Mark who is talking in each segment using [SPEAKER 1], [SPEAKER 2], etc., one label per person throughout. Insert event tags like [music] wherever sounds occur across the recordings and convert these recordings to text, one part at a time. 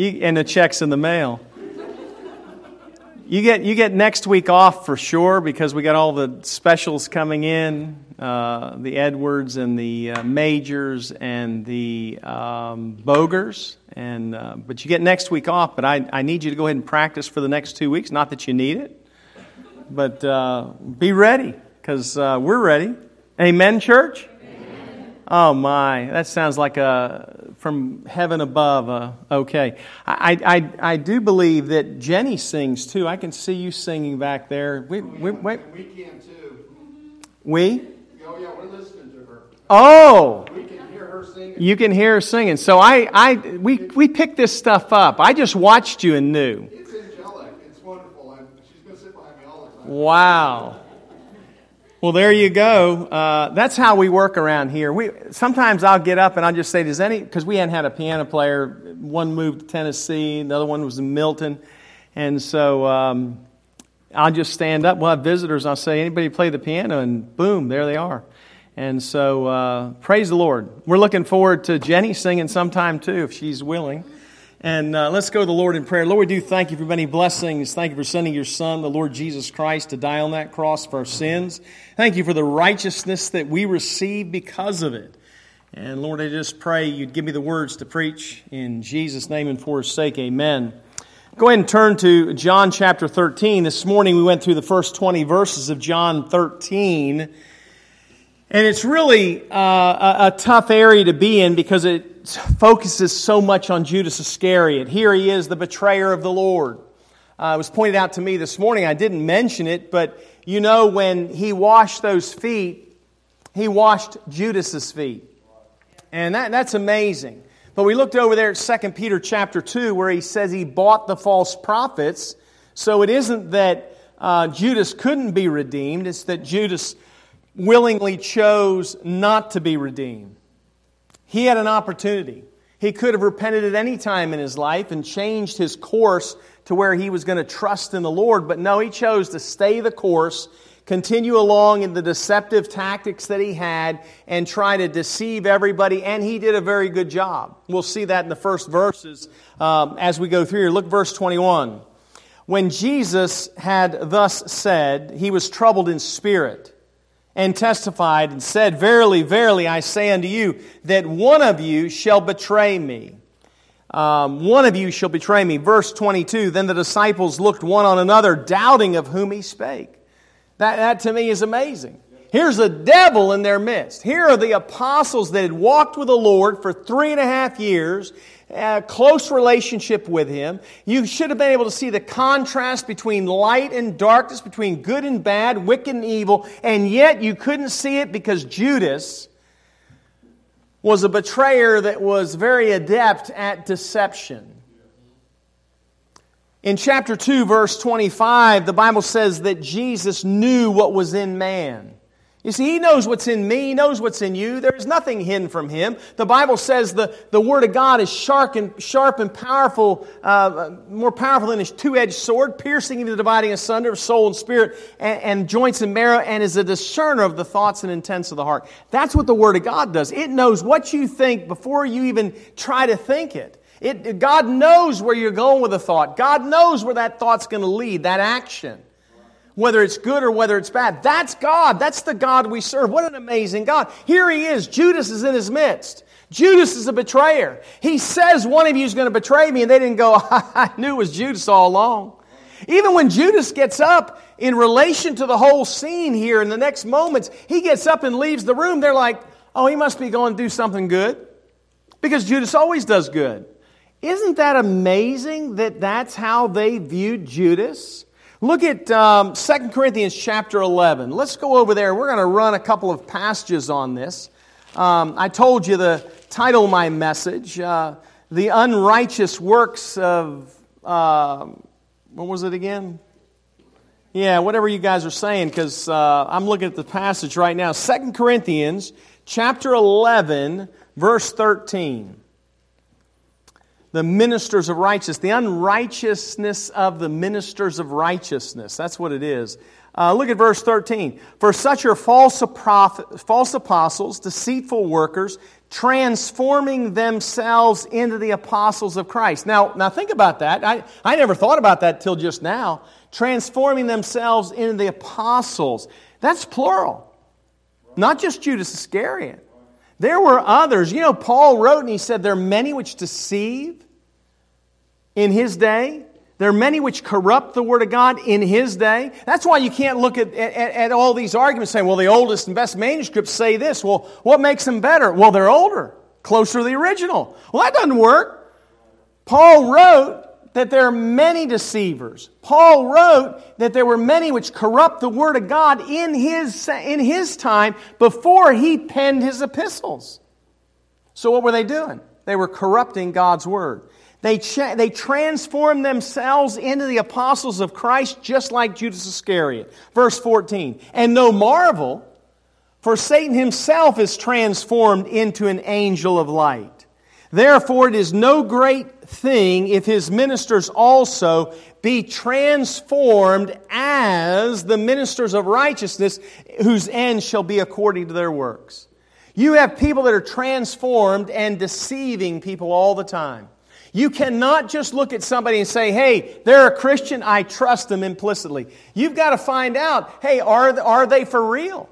[SPEAKER 1] you, and the check's in the mail. You get, you get next week off for sure because we got all the specials coming in uh, the Edwards and the uh, Majors and the um, Bogers. And, uh, but you get next week off, but I, I need you to go ahead and practice for the next two weeks. Not that you need it, but uh, be ready because uh, we're ready. Amen, church? Oh my, that sounds like a from heaven above. Uh, okay, I, I I do believe that Jenny sings too. I can see you singing back there. We we,
[SPEAKER 2] we, we can too.
[SPEAKER 1] We?
[SPEAKER 2] Oh yeah, we're listening to her.
[SPEAKER 1] Oh.
[SPEAKER 2] We can hear her singing.
[SPEAKER 1] You can hear her singing. So I I we we picked this stuff up. I just watched you and knew.
[SPEAKER 2] It's angelic. It's wonderful. I'm, she's going to sit behind me all the time.
[SPEAKER 1] Wow. Well, there you go. Uh, that's how we work around here. We sometimes I'll get up and I'll just say, "Does any?" Because we hadn't had a piano player. One moved to Tennessee, the other one was in Milton, and so um, I'll just stand up. We'll have visitors. I'll say, "Anybody play the piano?" And boom, there they are. And so, uh, praise the Lord. We're looking forward to Jenny singing sometime too, if she's willing. And uh, let's go to the Lord in prayer. Lord, we do thank you for many blessings. Thank you for sending your Son, the Lord Jesus Christ, to die on that cross for our sins. Thank you for the righteousness that we receive because of it. And Lord, I just pray you'd give me the words to preach in Jesus' name and for his sake. Amen. Go ahead and turn to John chapter 13. This morning we went through the first 20 verses of John 13. And it's really uh, a, a tough area to be in because it focuses so much on Judas Iscariot. Here he is, the betrayer of the Lord. Uh, it was pointed out to me this morning. I didn't mention it, but you know, when he washed those feet, he washed Judas's feet. And that, that's amazing. But we looked over there at 2 Peter chapter 2, where he says he bought the false prophets. So it isn't that uh, Judas couldn't be redeemed, it's that Judas willingly chose not to be redeemed. He had an opportunity. He could have repented at any time in his life and changed his course to where he was going to trust in the Lord, but no, he chose to stay the course, continue along in the deceptive tactics that he had, and try to deceive everybody, and he did a very good job. We'll see that in the first verses um, as we go through here. Look, verse 21. When Jesus had thus said, he was troubled in spirit and testified and said, Verily, verily, I say unto you, that one of you shall betray me. Um, one of you shall betray me. Verse 22 Then the disciples looked one on another, doubting of whom he spake. That, that to me is amazing. Here's a devil in their midst. Here are the apostles that had walked with the Lord for three and a half years, a close relationship with Him. You should have been able to see the contrast between light and darkness, between good and bad, wicked and evil, and yet you couldn't see it because Judas was a betrayer that was very adept at deception. In chapter 2, verse 25, the Bible says that Jesus knew what was in man. You see, He knows what's in me. He knows what's in you. There is nothing hidden from Him. The Bible says the, the Word of God is sharp and, sharp and powerful, uh, more powerful than a two-edged sword, piercing even the dividing asunder of soul and spirit and, and joints and marrow, and is a discerner of the thoughts and intents of the heart. That's what the Word of God does. It knows what you think before you even try to think it. it God knows where you're going with a thought. God knows where that thought's going to lead, that action whether it's good or whether it's bad. That's God. That's the God we serve. What an amazing God. Here he is. Judas is in his midst. Judas is a betrayer. He says one of you is going to betray me, and they didn't go, [laughs] I knew it was Judas all along. Even when Judas gets up in relation to the whole scene here in the next moments, he gets up and leaves the room. They're like, oh, he must be going to do something good. Because Judas always does good. Isn't that amazing that that's how they viewed Judas? Look at um, 2 Corinthians chapter 11. Let's go over there. We're going to run a couple of passages on this. Um, I told you the title of my message, uh, The Unrighteous Works of, uh, what was it again? Yeah, whatever you guys are saying, because uh, I'm looking at the passage right now. 2 Corinthians chapter 11, verse 13. The ministers of righteousness, the unrighteousness of the ministers of righteousness. That's what it is. Uh, look at verse 13. For such are false, prophet, false apostles, deceitful workers, transforming themselves into the apostles of Christ. Now, now think about that. I, I never thought about that till just now. Transforming themselves into the apostles. That's plural. Not just Judas Iscariot. There were others. You know, Paul wrote and he said, There are many which deceive in his day. There are many which corrupt the Word of God in his day. That's why you can't look at, at, at, all these arguments saying, well, the oldest and best manuscripts say this. Well, what makes them better? Well, they're older, closer to the original. Well, that doesn't work. Paul wrote that there are many deceivers. Paul wrote that there were many which corrupt the Word of God in his, in his time before he penned his epistles. So, what were they doing? They were corrupting God's Word. They, cha- they transformed themselves into the apostles of Christ just like Judas Iscariot. Verse 14. And no marvel, for Satan himself is transformed into an angel of light. Therefore, it is no great thing if his ministers also be transformed as the ministers of righteousness, whose end shall be according to their works. You have people that are transformed and deceiving people all the time. You cannot just look at somebody and say, hey, they're a Christian, I trust them implicitly. You've got to find out, hey, are, are they for real?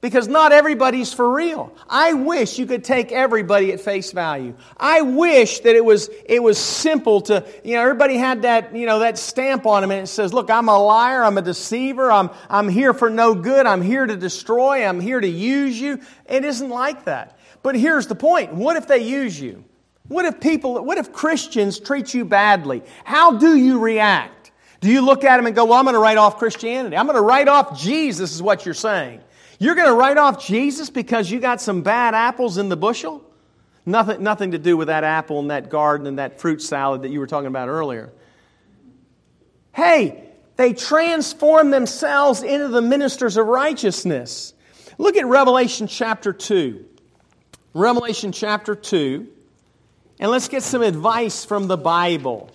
[SPEAKER 1] Because not everybody's for real. I wish you could take everybody at face value. I wish that it was, it was simple to, you know, everybody had that, you know, that stamp on them and it says, look, I'm a liar, I'm a deceiver, I'm, I'm here for no good, I'm here to destroy, I'm here to use you. It isn't like that. But here's the point. What if they use you? What if people, what if Christians treat you badly? How do you react? Do you look at them and go, well, I'm going to write off Christianity. I'm going to write off Jesus, is what you're saying. You're going to write off Jesus because you got some bad apples in the bushel? Nothing, nothing to do with that apple and that garden and that fruit salad that you were talking about earlier. Hey, they transform themselves into the ministers of righteousness. Look at Revelation chapter 2. Revelation chapter 2. And let's get some advice from the Bible.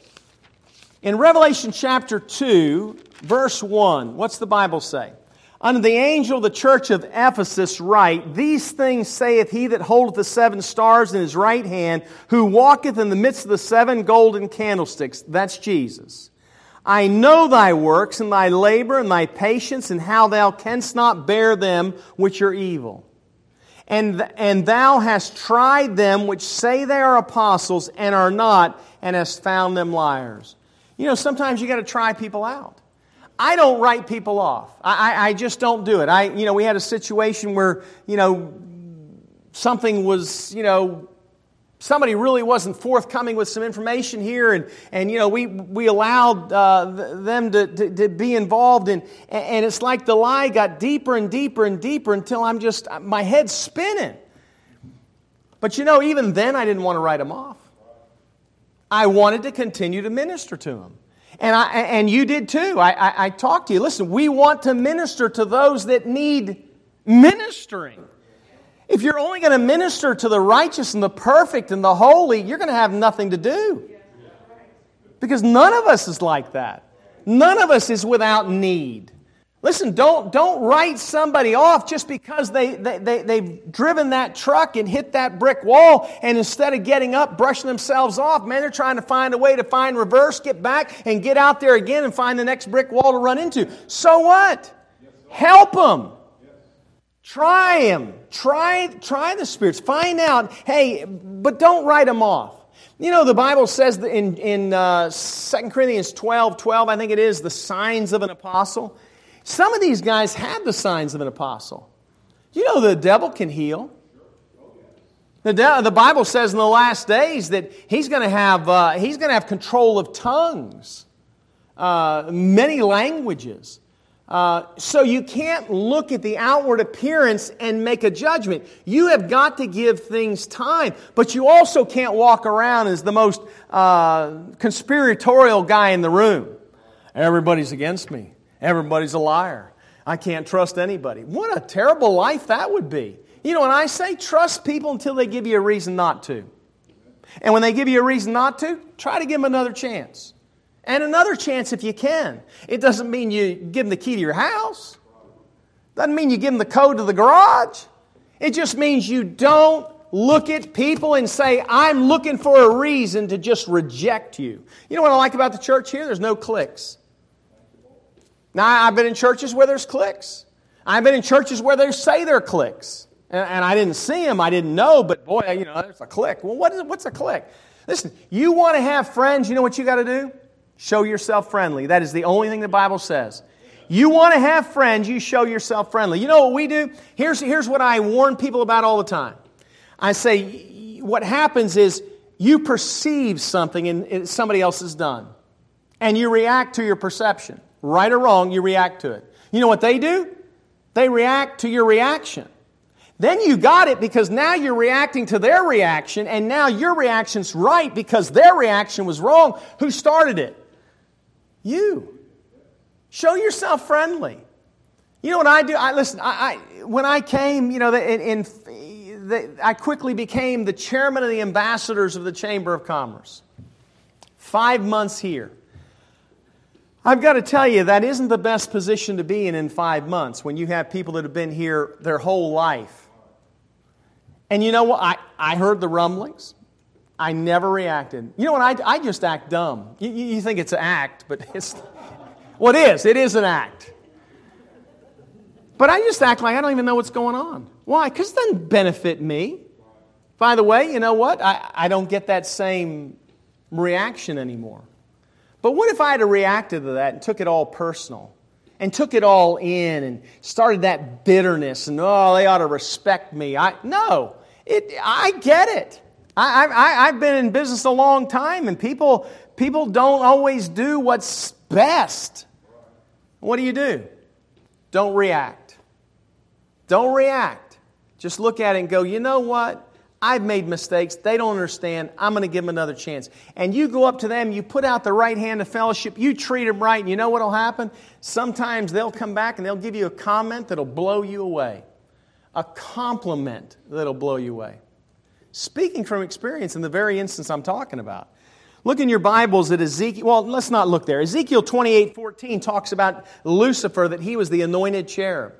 [SPEAKER 1] In Revelation chapter 2, verse 1, what's the Bible say? Unto the angel of the church of Ephesus write, These things saith he that holdeth the seven stars in his right hand, who walketh in the midst of the seven golden candlesticks. That's Jesus. I know thy works and thy labor and thy patience, and how thou canst not bear them which are evil. And, and thou hast tried them which say they are apostles and are not, and hast found them liars. You know, sometimes you got to try people out. I don't write people off. I, I, I, just don't do it. I, you know, we had a situation where, you know, something was, you know, somebody really wasn't forthcoming with some information here, and, and you know, we, we allowed uh, them to, to, to, be involved, and, and it's like the lie got deeper and deeper and deeper until I'm just, my head's spinning. But you know, even then, I didn't want to write them off. I wanted to continue to minister to them. And, I, and you did too. I, I, I talked to you. Listen, we want to minister to those that need ministering. If you're only going to minister to the righteous and the perfect and the holy, you're going to have nothing to do. Because none of us is like that. None of us is without need. Listen, don't, don't write somebody off just because they, they, they, they've driven that truck and hit that brick wall, and instead of getting up, brushing themselves off, man, they're trying to find a way to find reverse, get back, and get out there again and find the next brick wall to run into. So what? Help them. Try them. Try, try the spirits. Find out, hey, but don't write them off. You know, the Bible says in, in uh, 2 Corinthians 12 12, I think it is, the signs of an apostle. Some of these guys had the signs of an apostle. You know, the devil can heal. The, de- the Bible says in the last days that he's going to have, uh, he's going to have control of tongues, uh, many languages. Uh, so you can't look at the outward appearance and make a judgment. You have got to give things time, but you also can't walk around as the most uh, conspiratorial guy in the room. Everybody's against me. Everybody's a liar. I can't trust anybody. What a terrible life that would be. You know, when I say trust people until they give you a reason not to. And when they give you a reason not to, try to give them another chance. And another chance if you can. It doesn't mean you give them the key to your house. Doesn't mean you give them the code to the garage. It just means you don't look at people and say, I'm looking for a reason to just reject you. You know what I like about the church here? There's no cliques. Now, I've been in churches where there's cliques. I've been in churches where they say they're cliques. And, and, I didn't see them, I didn't know, but boy, you know, there's a clique. Well, what is, what's a clique? Listen, you want to have friends, you know what you got to do? Show yourself friendly. That is the only thing the Bible says. You want to have friends, you show yourself friendly. You know what we do? Here's, here's what I warn people about all the time. I say, what happens is you perceive something and somebody else has done, and you react to your perception. Right or wrong, you react to it. You know what they do? They react to your reaction. Then you got it because now you're reacting to their reaction, and now your reaction's right because their reaction was wrong. Who started it? You. Show yourself friendly. You know what I do? I listen. I, I when I came, you know, in, in the, I quickly became the chairman of the ambassadors of the Chamber of Commerce. Five months here. I've got to tell you, that isn't the best position to be in in five months when you have people that have been here their whole life. And you know what? I, I heard the rumblings. I never reacted. You know what? I, I just act dumb. You, you think it's an act, but [laughs] it's, well, it is. It is an act. But I just act like I don't even know what's going on. Why? Because it doesn't benefit me. By the way, you know what? I, I don't get that same reaction anymore. But what if I had reacted to that and took it all personal and took it all in and started that bitterness and, oh, they ought to respect me? I, no, it, I get it. I, I, I've been in business a long time and people, people don't always do what's best. What do you do? Don't react. Don't react. Just look at it and go, you know what? I've made mistakes. They don't understand. I'm going to give them another chance. And you go up to them, you put out the right hand of fellowship, you treat them right, and you know what will happen? Sometimes they'll come back and they'll give you a comment that'll blow you away, a compliment that'll blow you away. Speaking from experience in the very instance I'm talking about. Look in your Bibles at Ezekiel. Well, let's not look there. Ezekiel 28 14 talks about Lucifer, that he was the anointed cherub.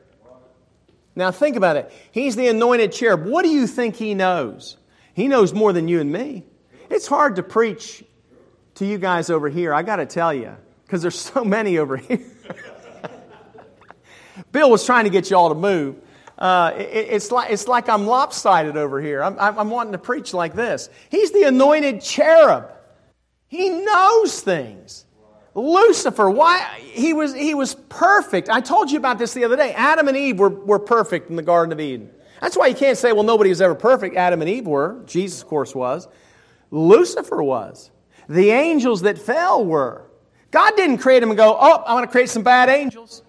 [SPEAKER 1] Now, think about it. He's the anointed cherub. What do you think he knows? He knows more than you and me. It's hard to preach to you guys over here, I got to tell you, because there's so many over here. [laughs] Bill was trying to get you all to move. Uh, it, it's, like, it's like I'm lopsided over here. I'm, I'm wanting to preach like this. He's the anointed cherub, he knows things. Lucifer, why? He was, he was perfect. I told you about this the other day. Adam and Eve were, were perfect in the Garden of Eden. That's why you can't say, well, nobody was ever perfect. Adam and Eve were. Jesus, of course, was. Lucifer was. The angels that fell were. God didn't create them and go, oh, I'm going to create some bad angels.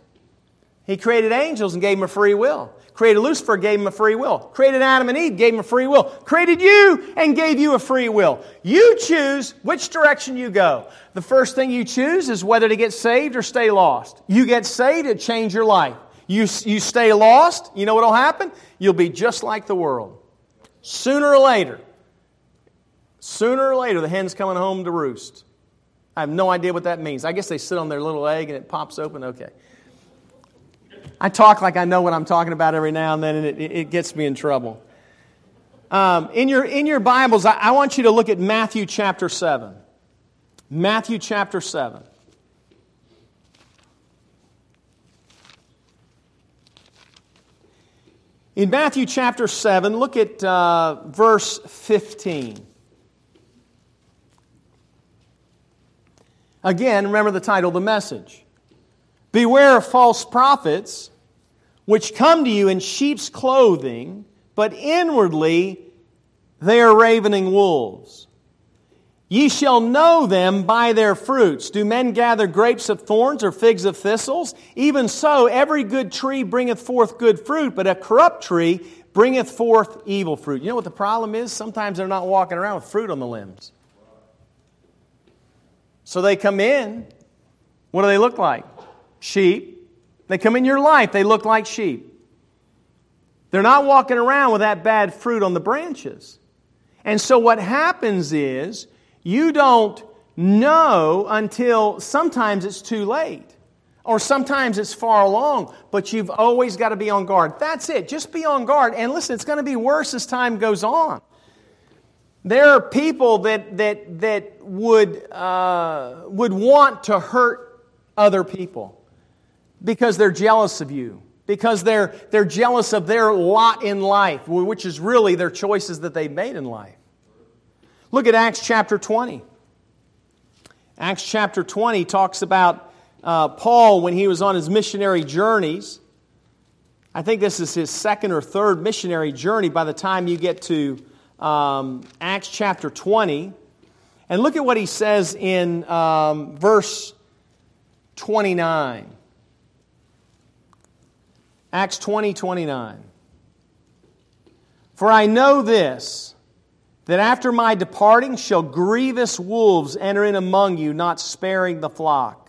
[SPEAKER 1] He created angels and gave them a free will. Created Lucifer, gave him a free will. Created Adam and Eve, gave him a free will. Created you and gave you a free will. You choose which direction you go. The first thing you choose is whether to get saved or stay lost. You get saved, it change your life. You, you stay lost, you know what'll happen? You'll be just like the world. Sooner or later, sooner or later, the hen's coming home to roost. I have no idea what that means. I guess they sit on their little egg and it pops open. Okay. I talk like I know what I'm talking about every now and then, and it, it gets me in trouble. Um, in, your, in your Bibles, I, I want you to look at Matthew chapter 7. Matthew chapter 7. In Matthew chapter 7, look at uh, verse 15. Again, remember the title the message Beware of false prophets, which come to you in sheep's clothing, but inwardly they are ravening wolves. Ye shall know them by their fruits. Do men gather grapes of thorns or figs of thistles? Even so, every good tree bringeth forth good fruit, but a corrupt tree bringeth forth evil fruit. You know what the problem is? Sometimes they're not walking around with fruit on the limbs. So they come in. What do they look like? Sheep. They come in your life, they look like sheep. They're not walking around with that bad fruit on the branches. And so what happens is you don't know until sometimes it's too late. Or sometimes it's far along, but you've always got to be on guard. That's it. Just be on guard. And listen, it's going to be worse as time goes on. There are people that, that, that would, uh, would want to hurt other people because they're jealous of you, because they're, they're jealous of their lot in life, which is really their choices that they've made in life. Look at Acts chapter 20. Acts chapter 20 talks about uh, Paul when he was on his missionary journeys. I think this is his second or third missionary journey by the time you get to um, Acts chapter 20. And look at what he says in um, verse 29. Acts 20, 29. For I know this, that after my departing shall grievous wolves enter in among you, not sparing the flock.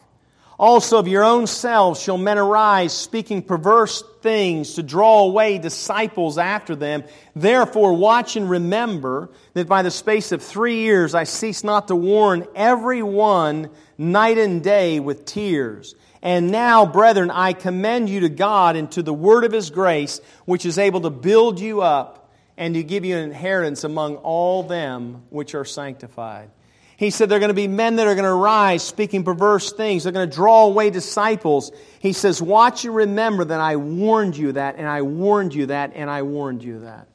[SPEAKER 1] Also of your own selves shall men arise, speaking perverse things to draw away disciples after them. Therefore, watch and remember that by the space of three years I cease not to warn every one night and day with tears. And now, brethren, I commend you to God and to the word of his grace, which is able to build you up and to give you an inheritance among all them which are sanctified. He said there are going to be men that are going to rise speaking perverse things. They're going to draw away disciples. He says, Watch and remember that I warned you that, and I warned you that, and I warned you that.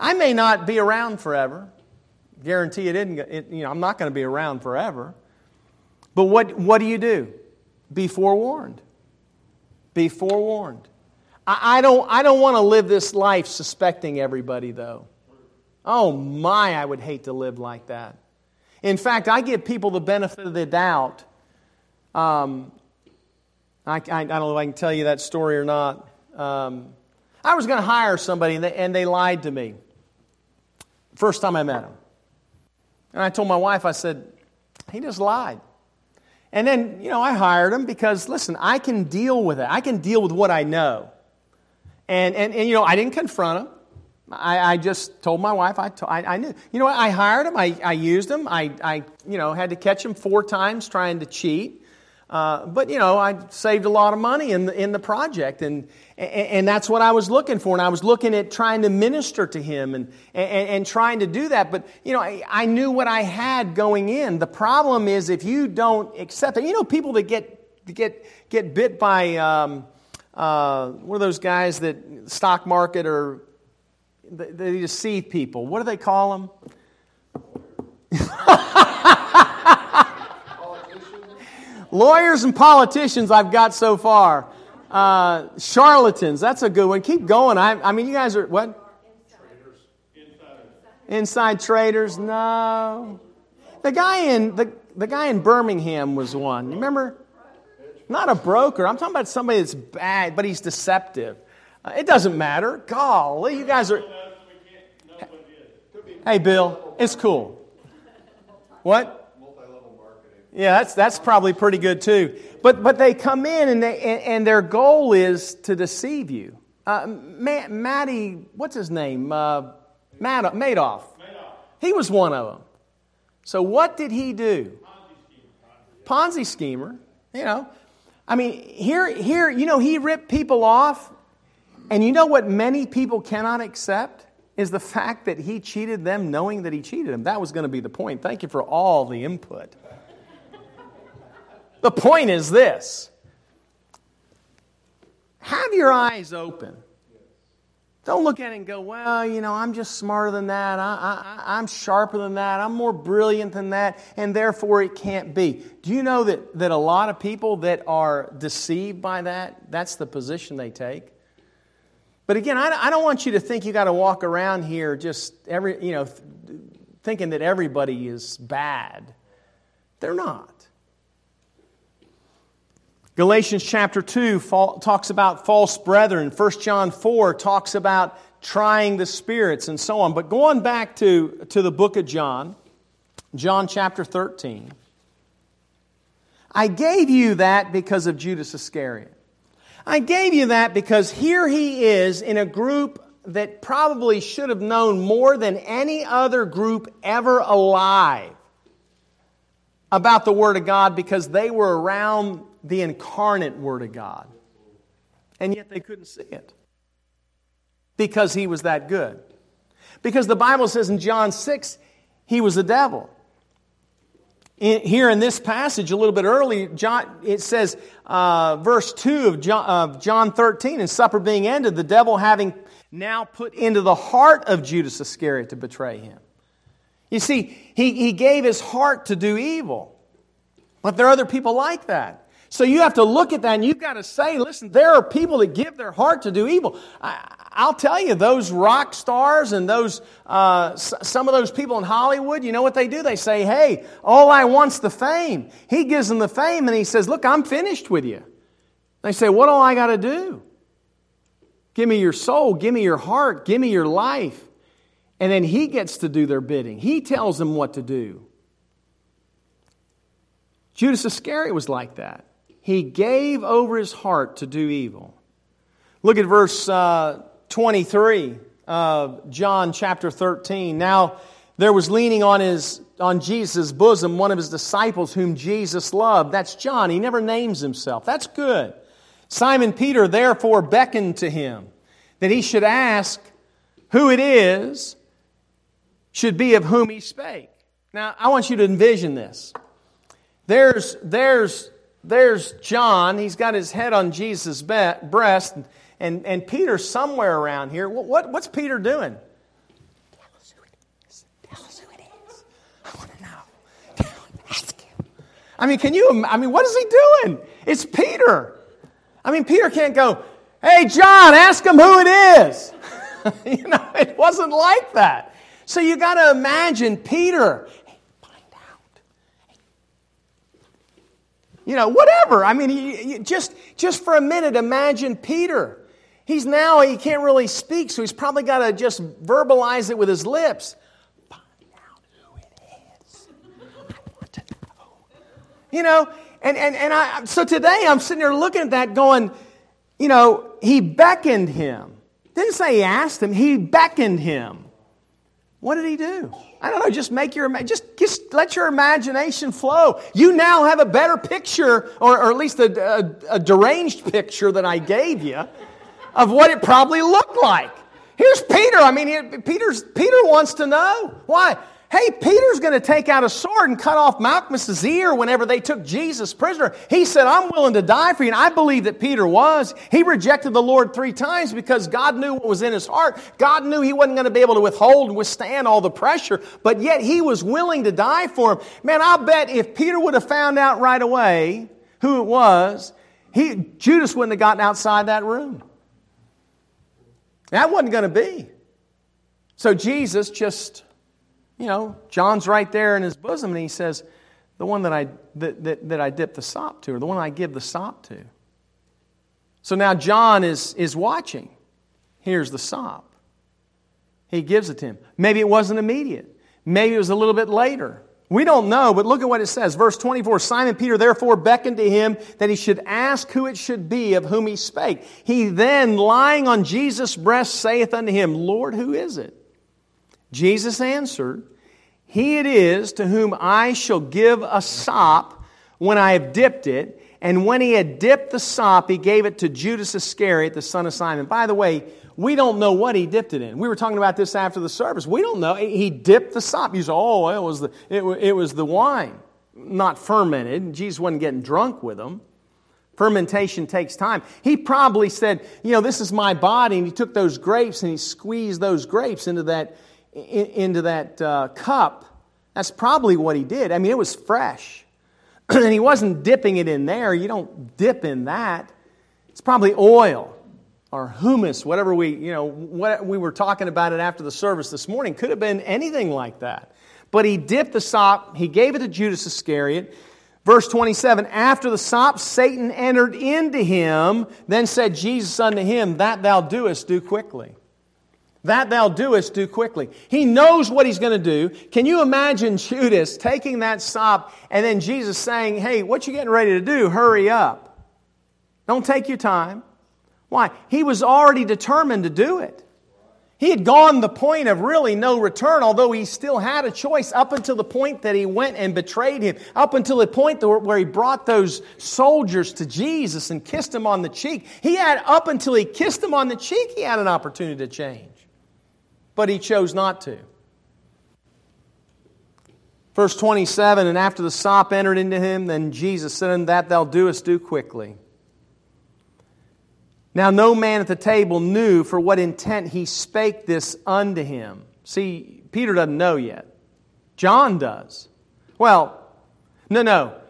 [SPEAKER 1] I may not be around forever. Guarantee it isn't, it, you know, I'm not going to be around forever. But what, what do you do? Be forewarned. Be forewarned. I, I don't, I don't want to live this life suspecting everybody, though. Oh my, I would hate to live like that. In fact, I give people the benefit of the doubt. Um, I, I, I, don't know if I can tell you that story or not. Um, I was going to hire somebody, and they, and they lied to me. First time I met him. And I told my wife, I said, he just lied. And then, you know, I hired him because, listen, I can deal with it. I can deal with what I know. And, and, and you know, I didn't confront him. I, I, just told my wife I, to, I, I, knew. You know? I hired him. I, I used him. I, I, you know, had to catch him four times trying to cheat. Uh, but, you know, I saved a lot of money in the, in the project. And, and, and, that's what I was looking for. And I was looking at trying to minister to him and, and, and trying to do that. But, you know, I, I, knew what I had going in. The problem is if you don't accept it, you know, people that get, get, get bit by, um, uh, one of those guys that stock market or they deceive people. What do they call them? [laughs] Lawyers and politicians, I've got so far. Uh, charlatans, that's a good one. Keep going. I, I mean, you guys are what? Inside traders, Inside traders. no. The guy in the, the guy in Birmingham was one. You remember? Not a broker. I'm talking about somebody that's bad, but he's deceptive. Uh, it doesn't matter. Golly, you guys are. Hey, Bill, it's cool. What? Yeah, that's, that's probably pretty good too. But, but they come in and, they, and, and their goal is to deceive you. Uh, Matt, Matty, what's his name? Uh, Matt, Madoff. He was one of them. So what did he do? Ponzi schemer. You know, I mean, here, here, you know, he ripped people off. And you know what many people cannot accept? is the fact that he cheated them knowing that he cheated them. That was going to be the point. Thank you for all the input. The point is this have your eyes open. Don't look at it and go, well, you know, I'm just smarter than that. I, I, I'm sharper than that. I'm more brilliant than that, and therefore it can't be. Do you know that, that a lot of people that are deceived by that, that's the position they take? But again, I don't want you to think you got to walk around here just every, you know, thinking that everybody is bad. They're not. Galatians chapter 2 talks about false brethren. 1 John 4 talks about trying the spirits and so on. But going back to, to the book of John, John chapter 13, I gave you that because of Judas Iscariot. I gave you that because here he is in a group that probably should have known more than any other group ever alive about the Word of God because they were around the incarnate Word of God. And yet they couldn't see it because he was that good. Because the Bible says in John 6, he was a devil. In, here in this passage, a little bit early, John, it says, uh, verse 2 of John, John 13, and supper being ended, the devil having now put into the heart of Judas Iscariot to betray him. You see, he, he gave his heart to do evil. But there are other people like that. So you have to look at that and you've got to say, listen, there are people that give their heart to do evil. I, will tell you, those rock stars and those, uh, some of those people in Hollywood, you know what they do? They say, hey, all I want's the fame. He gives them the fame and he says, look, I'm finished with you. They say, what do I got to do? Give me your soul, give me your heart, give me your life. And then he gets to do their bidding. He tells them what to do. Judas Iscariot was like that he gave over his heart to do evil. Look at verse uh, 23 of John chapter 13. Now, there was leaning on his on Jesus' bosom one of his disciples whom Jesus loved. That's John. He never names himself. That's good. Simon Peter therefore beckoned to him that he should ask who it is should be of whom he spake. Now, I want you to envision this. There's, there's there's John. He's got his head on Jesus' breast, and, and Peter's somewhere around here. What, what, what's Peter doing? Tell us who it is. Tell us who it is. I want to know. Ask him. I mean, can you? I mean, what is he doing? It's Peter. I mean, Peter can't go, hey, John, ask him who it is. [laughs] you know, it wasn't like that. So you got to imagine Peter. You know, whatever. I mean, just, just for a minute, imagine Peter. He's now, he can't really speak, so he's probably got to just verbalize it with his lips. You know, and, and, and I, so today I'm sitting there looking at that going, you know, he beckoned him. Didn't say he asked him, he beckoned him. What did he do? I don't know, just make your, just, just let your imagination flow. You now have a better picture, or, or at least a, a, a deranged picture that I gave you of what it probably looked like. Here's Peter. I mean, Peter's, Peter wants to know. Why? Hey, Peter's going to take out a sword and cut off Malchus's ear whenever they took Jesus prisoner. He said, I'm willing to die for you. And I believe that Peter was. He rejected the Lord three times because God knew what was in his heart. God knew he wasn't going to be able to withhold and withstand all the pressure, but yet he was willing to die for him. Man, I'll bet if Peter would have found out right away who it was, he, Judas wouldn't have gotten outside that room. That wasn't going to be. So Jesus just you know, John's right there in his bosom, and he says, the one that I, that, that, that I dip the sop to, or the one I give the sop to. So now John is, is watching. Here's the sop. He gives it to him. Maybe it wasn't immediate. Maybe it was a little bit later. We don't know, but look at what it says. Verse 24 Simon Peter therefore beckoned to him that he should ask who it should be of whom he spake. He then, lying on Jesus' breast, saith unto him, Lord, who is it? Jesus answered, He it is to whom I shall give a sop when I have dipped it. And when he had dipped the sop, he gave it to Judas Iscariot, the son of Simon. By the way, we don't know what he dipped it in. We were talking about this after the service. We don't know. He dipped the sop. You say, oh, it was the, it, it was the wine, not fermented. Jesus wasn't getting drunk with them. Fermentation takes time. He probably said, you know, this is my body. And he took those grapes and he squeezed those grapes into that into that uh, cup, that's probably what he did. I mean, it was fresh. [clears throat] and he wasn't dipping it in there. You don't dip in that. It's probably oil or humus, whatever we, you know, what we were talking about it after the service this morning. Could have been anything like that. But he dipped the sop, he gave it to Judas Iscariot. Verse 27 After the sop, Satan entered into him. Then said Jesus unto him, That thou doest, do quickly. That thou doest, do quickly. He knows what he's going to do. Can you imagine Judas taking that sop and then Jesus saying, Hey, what you getting ready to do? Hurry up. Don't take your time. Why? He was already determined to do it. He had gone the point of really no return, although he still had a choice up until the point that he went and betrayed him, up until the point where he brought those soldiers to Jesus and kissed him on the cheek. He had, up until he kissed him on the cheek, he had an opportunity to change. But he chose not to. Verse 27 And after the sop entered into him, then Jesus said, And that thou doest, do quickly. Now, no man at the table knew for what intent he spake this unto him. See, Peter doesn't know yet. John does. Well, no, no.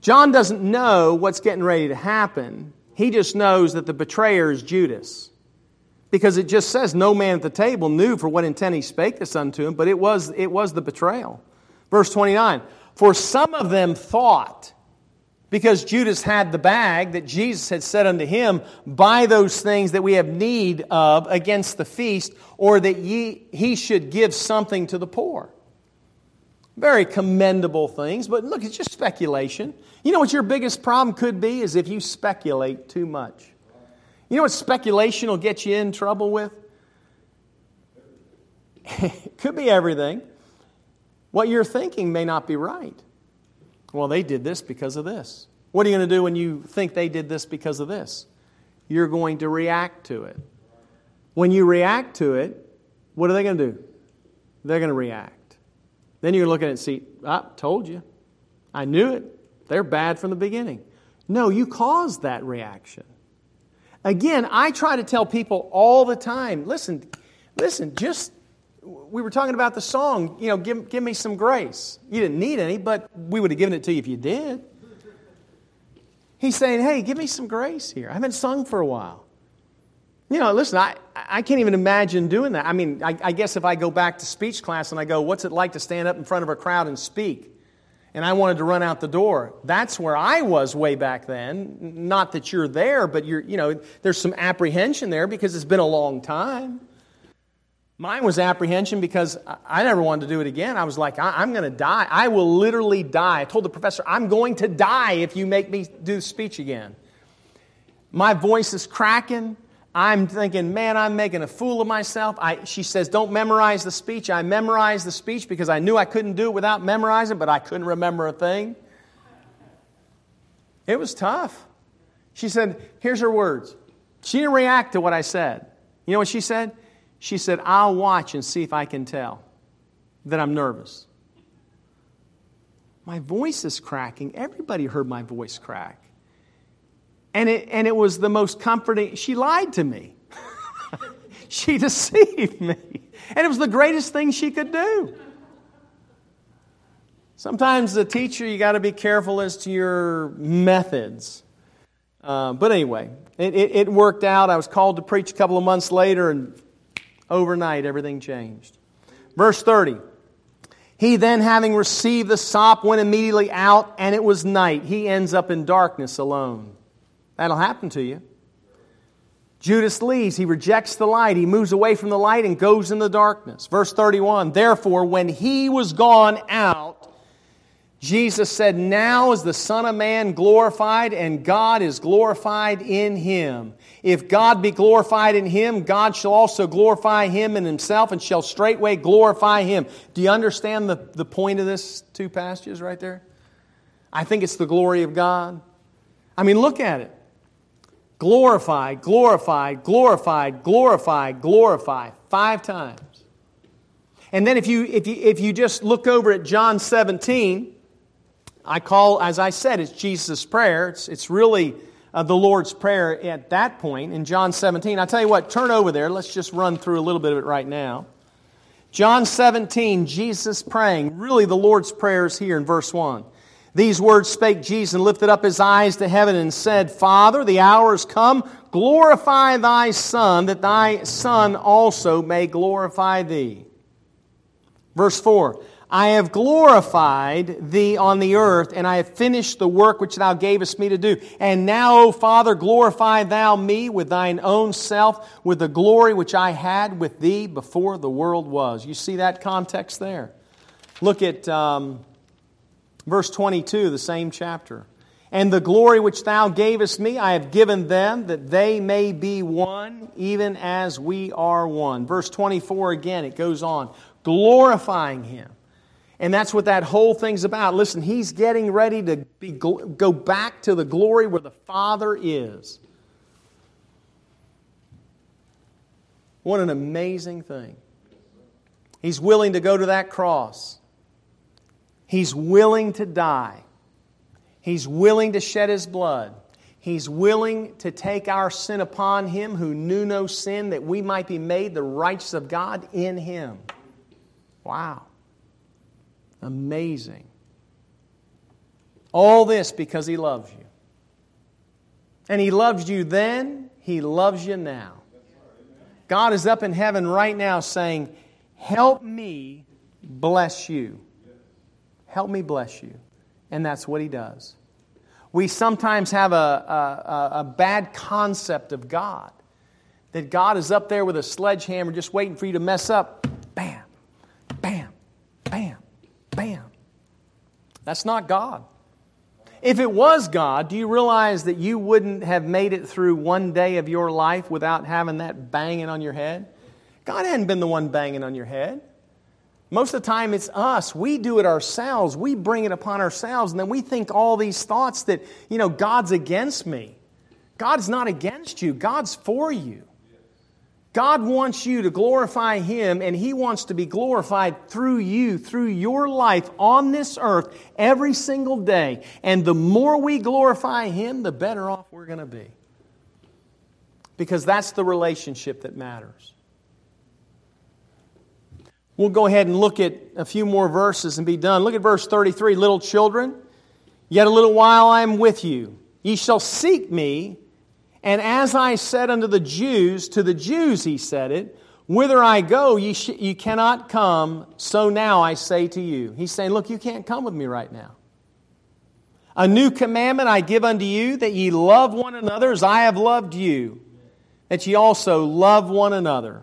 [SPEAKER 1] John doesn't know what's getting ready to happen. He just knows that the betrayer is Judas. Because it just says, No man at the table knew for what intent he spake this unto him, but it was, it was the betrayal. Verse 29 For some of them thought because Judas had the bag that Jesus had said unto him, Buy those things that we have need of against the feast, or that ye, he should give something to the poor. Very commendable things, but look, it's just speculation. You know what your biggest problem could be is if you speculate too much. You know what speculation will get you in trouble with? it [laughs] could be everything. What you're thinking may not be right. Well, they did this because of this. What are you going to do when you think they did this because of this? You're going to react to it. When you react to it, what are they going to do? They're going to react. Then you're looking at it and see, I told you. I knew it. They're bad from the beginning. No, you caused that reaction. Again, I try to tell people all the time listen, listen, just we were talking about the song, you know, give, give me some grace. You didn't need any, but we would have given it to you if you did. He's saying, hey, give me some grace here. I haven't sung for a while. You know, listen, I, I can't even imagine doing that. I mean, I, I guess if I go back to speech class and I go, what's it like to stand up in front of a crowd and speak? And I wanted to run out the door. That's where I was way back then. Not that you're there, but you're, you know, there's some apprehension there because it's been a long time. Mine was apprehension because I never wanted to do it again. I was like, I'm going to die. I will literally die. I told the professor, I'm going to die if you make me do the speech again. My voice is cracking. I'm thinking, man, I'm making a fool of myself. I, she says, don't memorize the speech. I memorized the speech because I knew I couldn't do it without memorizing, but I couldn't remember a thing. It was tough. She said, here's her words. She didn't react to what I said. You know what she said? She said, I'll watch and see if I can tell that I'm nervous. My voice is cracking. Everybody heard my voice crack. And it, and it was the most comforting. She lied to me, [laughs] she deceived me. And it was the greatest thing she could do. Sometimes, the teacher, you got to be careful as to your methods. Uh, but anyway, it, it, it worked out. I was called to preach a couple of months later, and Overnight, everything changed. Verse 30. He then, having received the sop, went immediately out, and it was night. He ends up in darkness alone. That'll happen to you. Judas leaves. He rejects the light. He moves away from the light and goes in the darkness. Verse 31 Therefore, when he was gone out, Jesus said, Now is the Son of Man glorified, and God is glorified in him. If God be glorified in him, God shall also glorify him in himself, and shall straightway glorify him. Do you understand the, the point of this two passages right there? I think it's the glory of God. I mean, look at it. Glorified, glorified, glorified, glorified, glorified. Five times. And then if you, if you, if you just look over at John 17, I call, as I said, it's Jesus' prayer. It's, it's really uh, the Lord's Prayer at that point in John 17. I tell you what, turn over there. Let's just run through a little bit of it right now. John 17, Jesus praying. Really, the Lord's Prayer is here in verse 1. These words spake Jesus and lifted up his eyes to heaven and said, Father, the hour is come. Glorify thy Son, that thy Son also may glorify thee. Verse 4 I have glorified thee on the earth, and I have finished the work which thou gavest me to do. And now, O Father, glorify thou me with thine own self, with the glory which I had with thee before the world was. You see that context there? Look at um, verse 22, the same chapter. And the glory which thou gavest me, I have given them, that they may be one, even as we are one. Verse 24 again, it goes on, glorifying him. And that's what that whole thing's about. Listen, he's getting ready to be, go back to the glory where the Father is. What an amazing thing. He's willing to go to that cross. He's willing to die. He's willing to shed his blood. He's willing to take our sin upon him who knew no sin that we might be made the righteous of God in him. Wow. Amazing. All this because he loves you. And he loves you then, he loves you now. God is up in heaven right now saying, Help me bless you. Help me bless you. And that's what he does. We sometimes have a, a, a, bad concept of God. That God is up there with a sledgehammer just waiting for you to mess up. Bam, bam, bam, bam. That's not God. If it was God, do you realize that you wouldn't have made it through one day of your life without having that banging on your head? God hadn't been the one banging on your head. Most of the time, it's us. We do it ourselves. We bring it upon ourselves, and then we think all these thoughts that, you know, God's against me. God's not against you, God's for you. God wants you to glorify Him, and He wants to be glorified through you, through your life on this earth every single day. And the more we glorify Him, the better off we're going to be. Because that's the relationship that matters. We'll go ahead and look at a few more verses and be done. Look at verse 33 Little children, yet a little while I am with you. Ye shall seek me, and as I said unto the Jews, to the Jews he said it, whither I go, ye, sh- ye cannot come, so now I say to you. He's saying, Look, you can't come with me right now. A new commandment I give unto you, that ye love one another as I have loved you, that ye also love one another.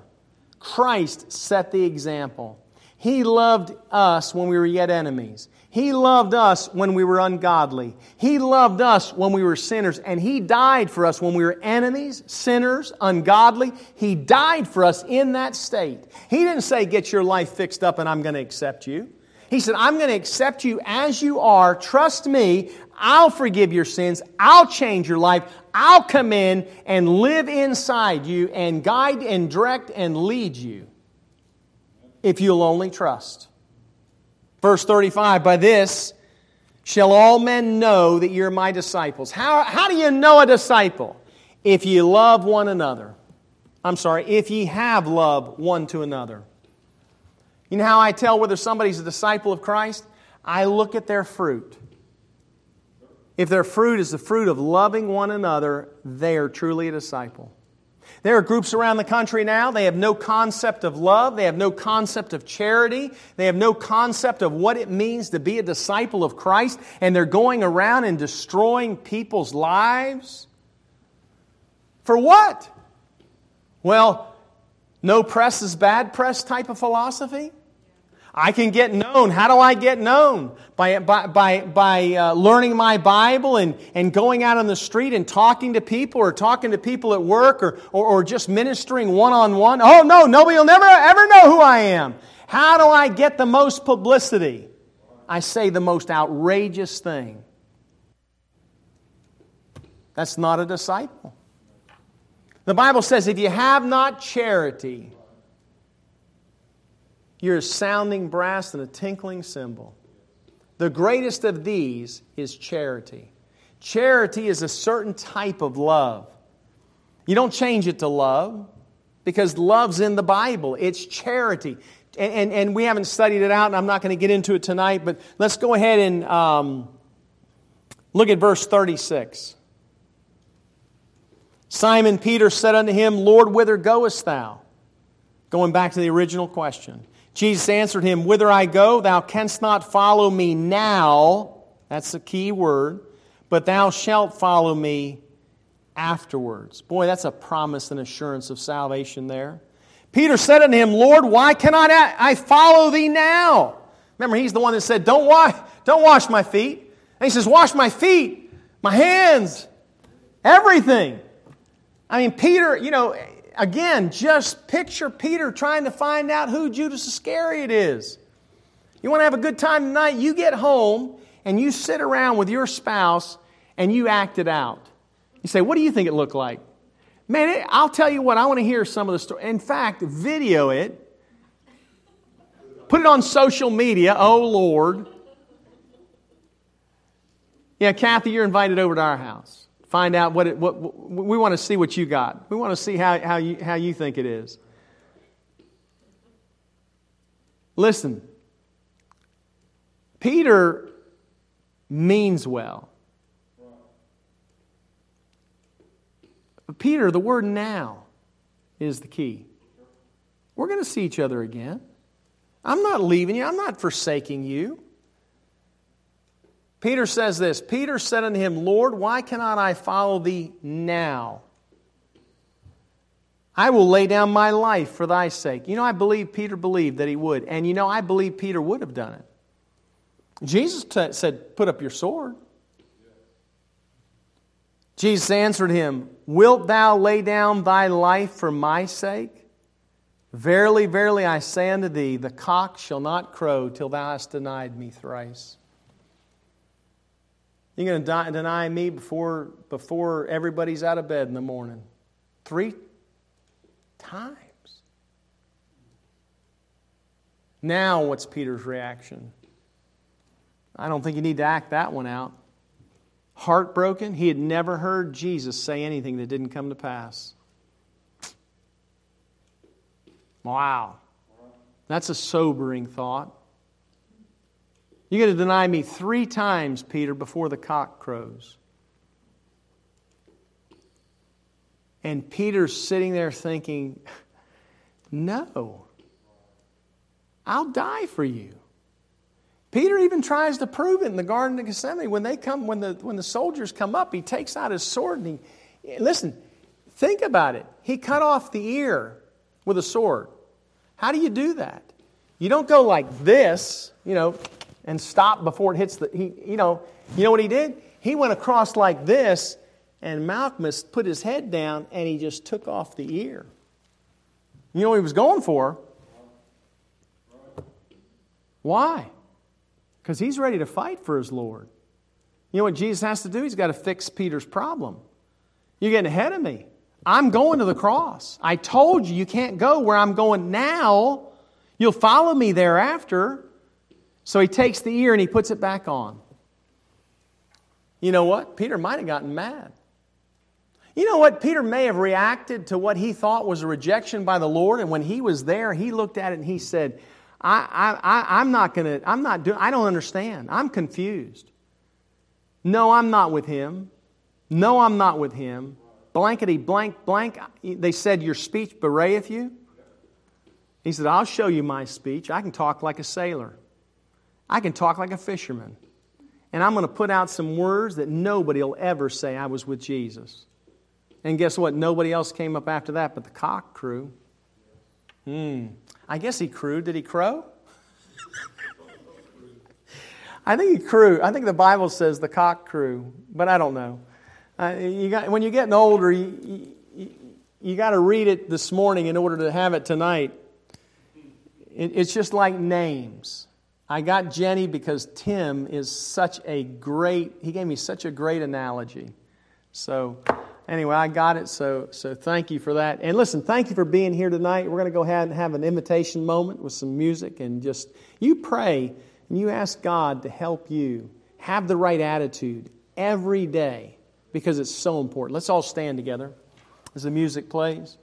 [SPEAKER 1] Christ set the example. He loved us when we were yet enemies. He loved us when we were ungodly. He loved us when we were sinners. And He died for us when we were enemies, sinners, ungodly. He died for us in that state. He didn't say, Get your life fixed up and I'm going to accept you. He said, I'm going to accept you as you are. Trust me. I'll forgive your sins. I'll change your life. I'll come in and live inside you and guide and direct and lead you if you'll only trust. Verse 35 By this shall all men know that you're my disciples. How, how do you know a disciple? If ye love one another. I'm sorry, if ye have love one to another. You know how I tell whether somebody's a disciple of Christ? I look at their fruit. If their fruit is the fruit of loving one another, they are truly a disciple. There are groups around the country now, they have no concept of love, they have no concept of charity, they have no concept of what it means to be a disciple of Christ, and they're going around and destroying people's lives. For what? Well, no press is bad press type of philosophy? I can get known. How do I get known? By, by, by, by uh, learning my Bible and, and going out on the street and talking to people or talking to people at work or, or, or just ministering one on one. Oh, no, nobody will never ever know who I am. How do I get the most publicity? I say the most outrageous thing. That's not a disciple. The Bible says if you have not charity, you're a sounding brass and a tinkling cymbal. The greatest of these is charity. Charity is a certain type of love. You don't change it to love because love's in the Bible. It's charity. And, and, and we haven't studied it out, and I'm not going to get into it tonight, but let's go ahead and um, look at verse 36. Simon Peter said unto him, Lord, whither goest thou? Going back to the original question. Jesus answered him, Whither I go, thou canst not follow me now. That's the key word. But thou shalt follow me afterwards. Boy, that's a promise and assurance of salvation there. Peter said unto him, Lord, why cannot I follow thee now? Remember, he's the one that said, Don't wash, don't wash my feet. And he says, Wash my feet. My hands, everything. I mean, Peter, you know, again, just picture Peter trying to find out who Judas Iscariot is. You want to have a good time tonight? You get home and you sit around with your spouse and you act it out. You say, What do you think it looked like? Man, I'll tell you what, I want to hear some of the story. In fact, video it, put it on social media. Oh, Lord. Yeah, Kathy, you're invited over to our house. Find out what, it, what, what we want to see what you got. We want to see how, how, you, how you think it is. Listen, Peter means well. But Peter, the word now is the key. We're going to see each other again. I'm not leaving you, I'm not forsaking you. Peter says this Peter said unto him, Lord, why cannot I follow thee now? I will lay down my life for thy sake. You know, I believe Peter believed that he would. And you know, I believe Peter would have done it. Jesus t- said, Put up your sword. Jesus answered him, Wilt thou lay down thy life for my sake? Verily, verily, I say unto thee, the cock shall not crow till thou hast denied me thrice. You're going to deny me before, before everybody's out of bed in the morning. Three times. Now, what's Peter's reaction? I don't think you need to act that one out. Heartbroken, he had never heard Jesus say anything that didn't come to pass. Wow. That's a sobering thought. You're going to deny me three times, Peter, before the cock crows. And Peter's sitting there thinking, No, I'll die for you. Peter even tries to prove it in the Garden of Gethsemane. When they come, when the when the soldiers come up, he takes out his sword and he listen, think about it. He cut off the ear with a sword. How do you do that? You don't go like this, you know, and stop before it hits the. He, you know, you know what he did? He went across like this, and Malchus put his head down and he just took off the ear. You know what he was going for? Why? Because he's ready to fight for his Lord. You know what Jesus has to do? He's got to fix Peter's problem. You're getting ahead of me. I'm going to the cross. I told you you can't go where I'm going now. You'll follow me thereafter. So he takes the ear and he puts it back on. You know what? Peter might have gotten mad. You know what? Peter may have reacted to what he thought was a rejection by the Lord, and when he was there, he looked at it and he said, I, I, I'm not going to, I'm not doing, I don't understand. I'm confused. No, I'm not with him. No, I'm not with him. Blankety blank blank. They said, Your speech bewrayeth you. He said, I'll show you my speech. I can talk like a sailor. I can talk like a fisherman. And I'm going to put out some words that nobody will ever say I was with Jesus. And guess what? Nobody else came up after that but the cock crew. Hmm. I guess he crewed. Did he crow? [laughs] I think he crew. I think the Bible says the cock crew, but I don't know. Uh, you got, when you're getting older, you, you, you got to read it this morning in order to have it tonight. It, it's just like names. I got Jenny because Tim is such a great, he gave me such a great analogy. So, anyway, I got it. So, so thank you for that. And listen, thank you for being here tonight. We're going to go ahead and have an invitation moment with some music and just, you pray and you ask God to help you have the right attitude every day because it's so important. Let's all stand together as the music plays.